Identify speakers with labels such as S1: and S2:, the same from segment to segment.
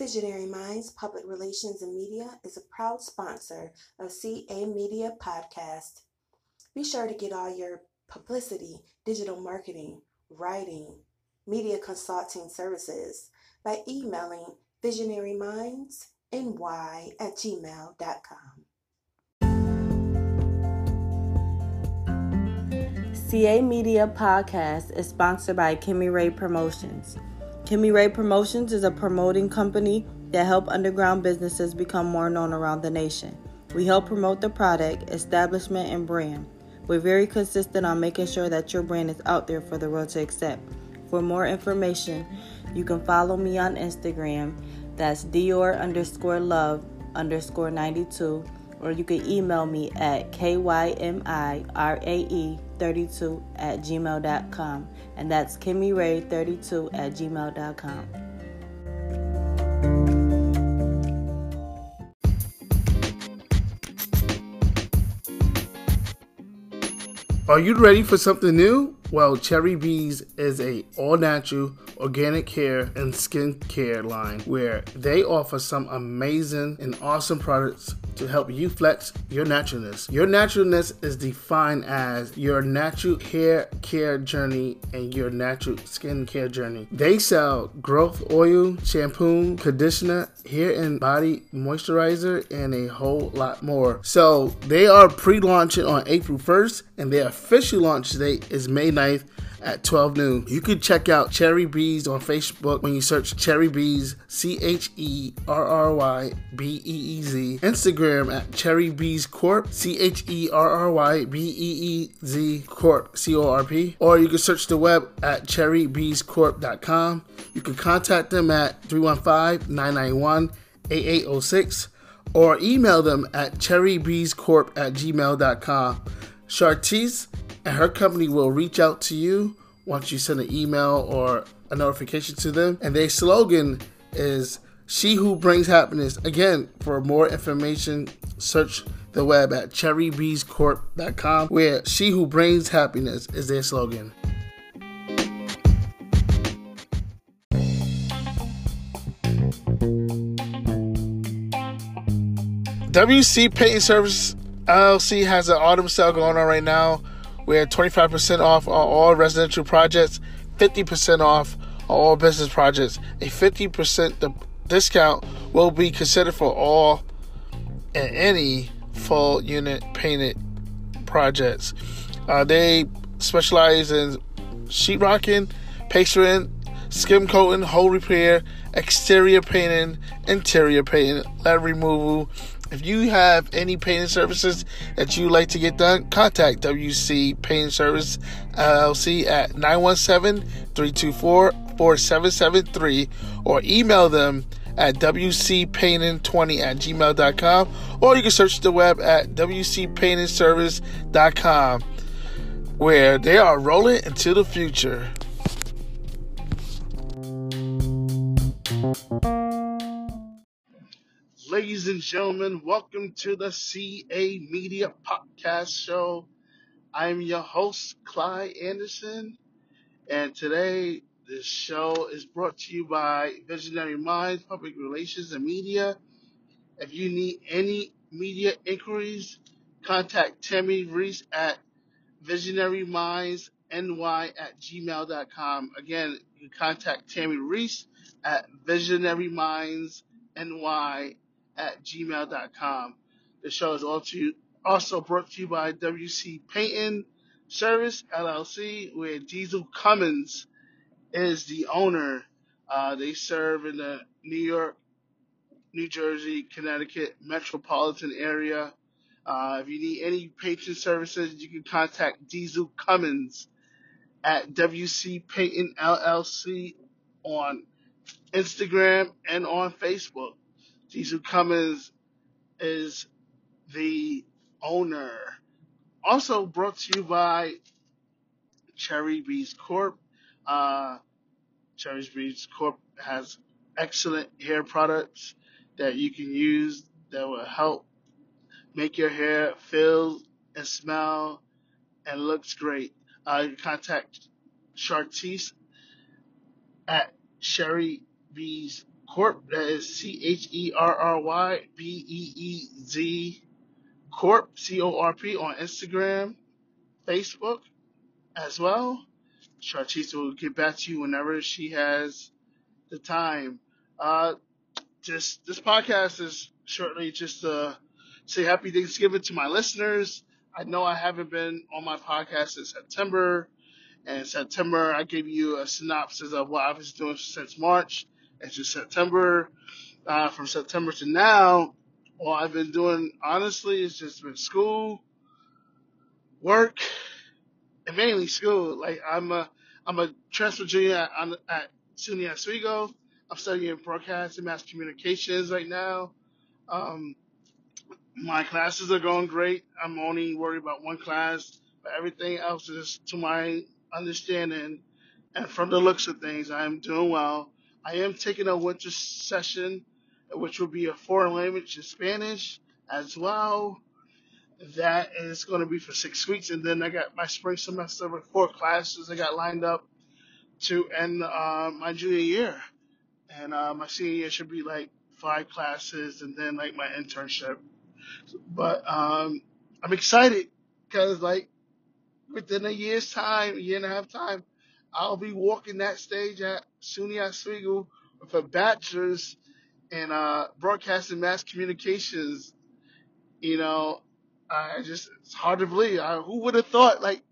S1: Visionary Minds Public Relations and Media is a proud sponsor of CA Media Podcast. Be sure to get all your publicity, digital marketing, writing, media consulting services by emailing visionarymindsny at gmail.com.
S2: CA Media Podcast is sponsored by Kimmy Ray Promotions. Kimmy Ray Promotions is a promoting company that help underground businesses become more known around the nation. We help promote the product, establishment, and brand. We're very consistent on making sure that your brand is out there for the world to accept. For more information, you can follow me on Instagram. That's Dior underscore love underscore 92 or you can email me at kymirae32 at gmail.com. And that's kimmyray32 at gmail.com.
S3: Are you ready for something new? Well, Cherry Beez is a all-natural organic hair and skin care line where they offer some amazing and awesome products to help you flex your naturalness. Your naturalness is defined as your natural hair care journey and your natural skin care journey. They sell growth oil, shampoo, conditioner, hair and body moisturizer, and a whole lot more. So they are pre-launching on April 1st, and their official launch date is May 9th at 12 noon. You can check out Cherry Beez on Facebook when you search Cherry Beez, C H E R R Y B E E Z. Instagram at Cherry Beez Corp, C H E R R Y B E E Z Corp, C O R P. Or you can search the web at cherrybeezcorp.com. You can contact them at 315 991 8806 or email them at cherrybeezcorp at gmail.com. and her company will reach out to you once you send an email or a notification to them. And their slogan is She Who Brings Happiness. Again, for more information, search the web at cherrybeezcorp.com, where She Who Brings Happiness is their slogan. WC Painting Service LLC has an autumn sale going on right now we're 25% off on all residential projects, 50% off on all business projects. A 50% discount will be considered for all and any full unit painted projects. Uh, they specialize in sheetrocking, pastering, skim coating, hole repair, exterior painting, interior painting, lead removal, if you have any painting services that you'd like to get done, contact WC Painting Service LLC at 917-324-4773 or email them at wcpainting20 at gmail.com or you can search the web at wcpaintingservice.com where they are rolling into the future. Gentlemen, welcome to the CA Media Podcast Show. I'm your host, Clyde Anderson, and today this show is brought to you by Visionary Minds, Public Relations and Media. If you need any media inquiries, contact Tammy Reese at visionarymindsny at gmail.com. Again, you can contact Tammy Reese at visionarymindsny at gmail.com. The show is also brought to you by WC Painting Service LLC, where Diesel Cummins is the owner. Uh, they serve in the New York, New Jersey, Connecticut metropolitan area. Uh, if you need any painting services, you can contact Diesel Cummins at WC Painting LLC on Instagram and on Facebook. Diesel Cummins is the owner. Also brought to you by Cherry Beez Corp. Uh, Cherry Beez Corp has excellent hair products that you can use that will help make your hair feel and smell and looks great. Uh, you can contact Chartice at Cherry Beez Corp. That is C H E R R Y B E E Z Corp. C O R P on Instagram, Facebook as well. Chartiste will get back to you whenever she has the time. Uh, just this podcast is shortly just to say happy Thanksgiving to my listeners. I know I haven't been on my podcast in September. And September, I gave you a synopsis of what I was doing since March and just September. Uh, from September to now, all I've been doing, honestly, is just been school, work, and mainly school. Like I'm a, I'm a transfer junior at, at SUNY Oswego. I'm studying broadcast and mass communications right now. Um, my classes are going great. I'm only worried about one class, but everything else is to my understanding. And from the looks of things, I am doing well. I am taking a winter session, which will be a foreign language in Spanish as well. That is going to be for six weeks. And then I got my spring semester with four classes I got lined up to end uh, my junior year. And uh, my senior year should be like five classes and then like my internship. But um, I'm excited because like within a year's time, a year and a half time, I'll be walking that stage at SUNY Oswego with a bachelor's in uh, broadcasting mass communications. You know, I just it's hard to believe. I, who would have thought like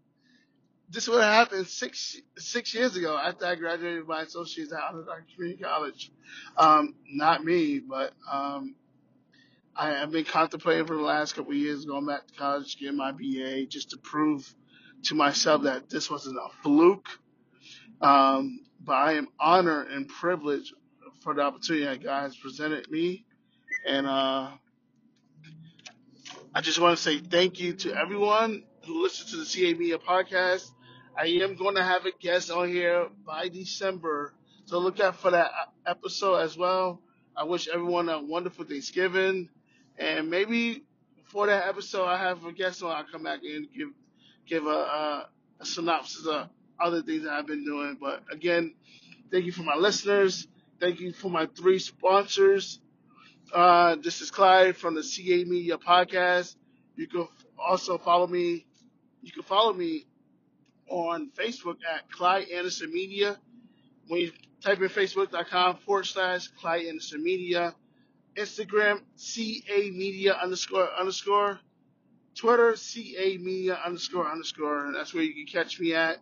S3: this would have happened six six years ago after I graduated my associates out of our Community College. Um, not me, but um, I have been contemplating for the last couple of years going back to college, getting my BA, just to prove to myself that this wasn't a fluke. Um, but I am honored and privileged for the opportunity that God has presented me. And uh, I just want to say thank you to everyone who listens to the CA Media podcast. I am going to have a guest on here by December. So look out for that episode as well. I wish everyone a wonderful Thanksgiving. And maybe for that episode, I have a guest on. I'll come back and give give a, a, a synopsis of other things that I've been doing. But again, thank you for my listeners. Thank you for my three sponsors. Uh, this is Clyde from the CA Media Podcast. You can also follow me. You can follow me on Facebook at Clyde Anderson Media. When you type in facebook.com forward slash Clyde Anderson Media, Instagram CA Media underscore underscore, Twitter CA Media underscore underscore, and that's where you can catch me at.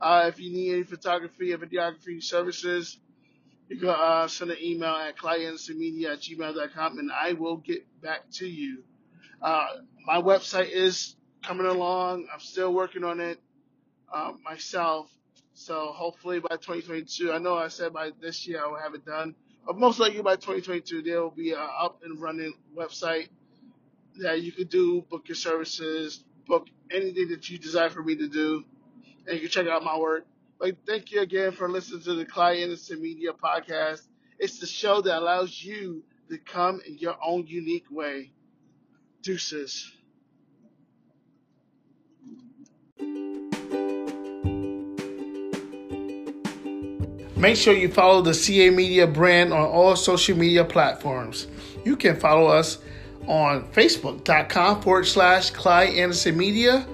S3: Uh, if you need any photography or videography services, you can uh, send an email at clientsmedia at gmail.com and I will get back to you. Uh, my website is coming along. I'm still working on it uh, myself. So hopefully by 2022, I know I said by this year I will have it done, but most likely by 2022 there will be an up and running website that you could do, book your services, book anything that you desire for me to do and you can check out my work. But thank you again for listening to the Clyde Anderson Media Podcast. It's the show that allows you to come in your own unique way. Deuces. Make sure you follow the CA Media brand on all social media platforms. You can follow us on Facebook.com forward slash Clyde Anderson Media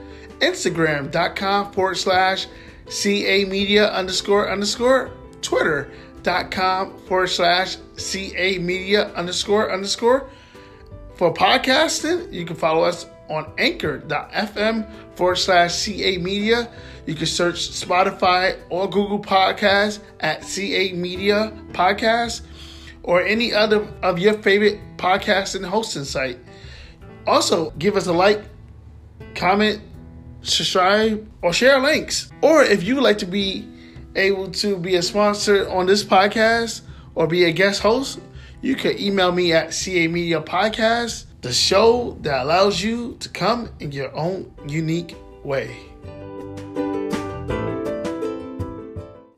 S3: Instagram.com forward slash CA media underscore underscore, Twitter.com forward slash CA media underscore underscore. For podcasting, you can follow us on anchor.fm forward slash CA media. You can search Spotify or Google Podcasts at CA Media Podcast or any other of your favorite podcasting hosting site. Also, give us a like, comment, subscribe, or share links. Or if you would like to be able to be a sponsor on this podcast or be a guest host, you can email me at CA Media Podcast, the show that allows you to come in your own unique way.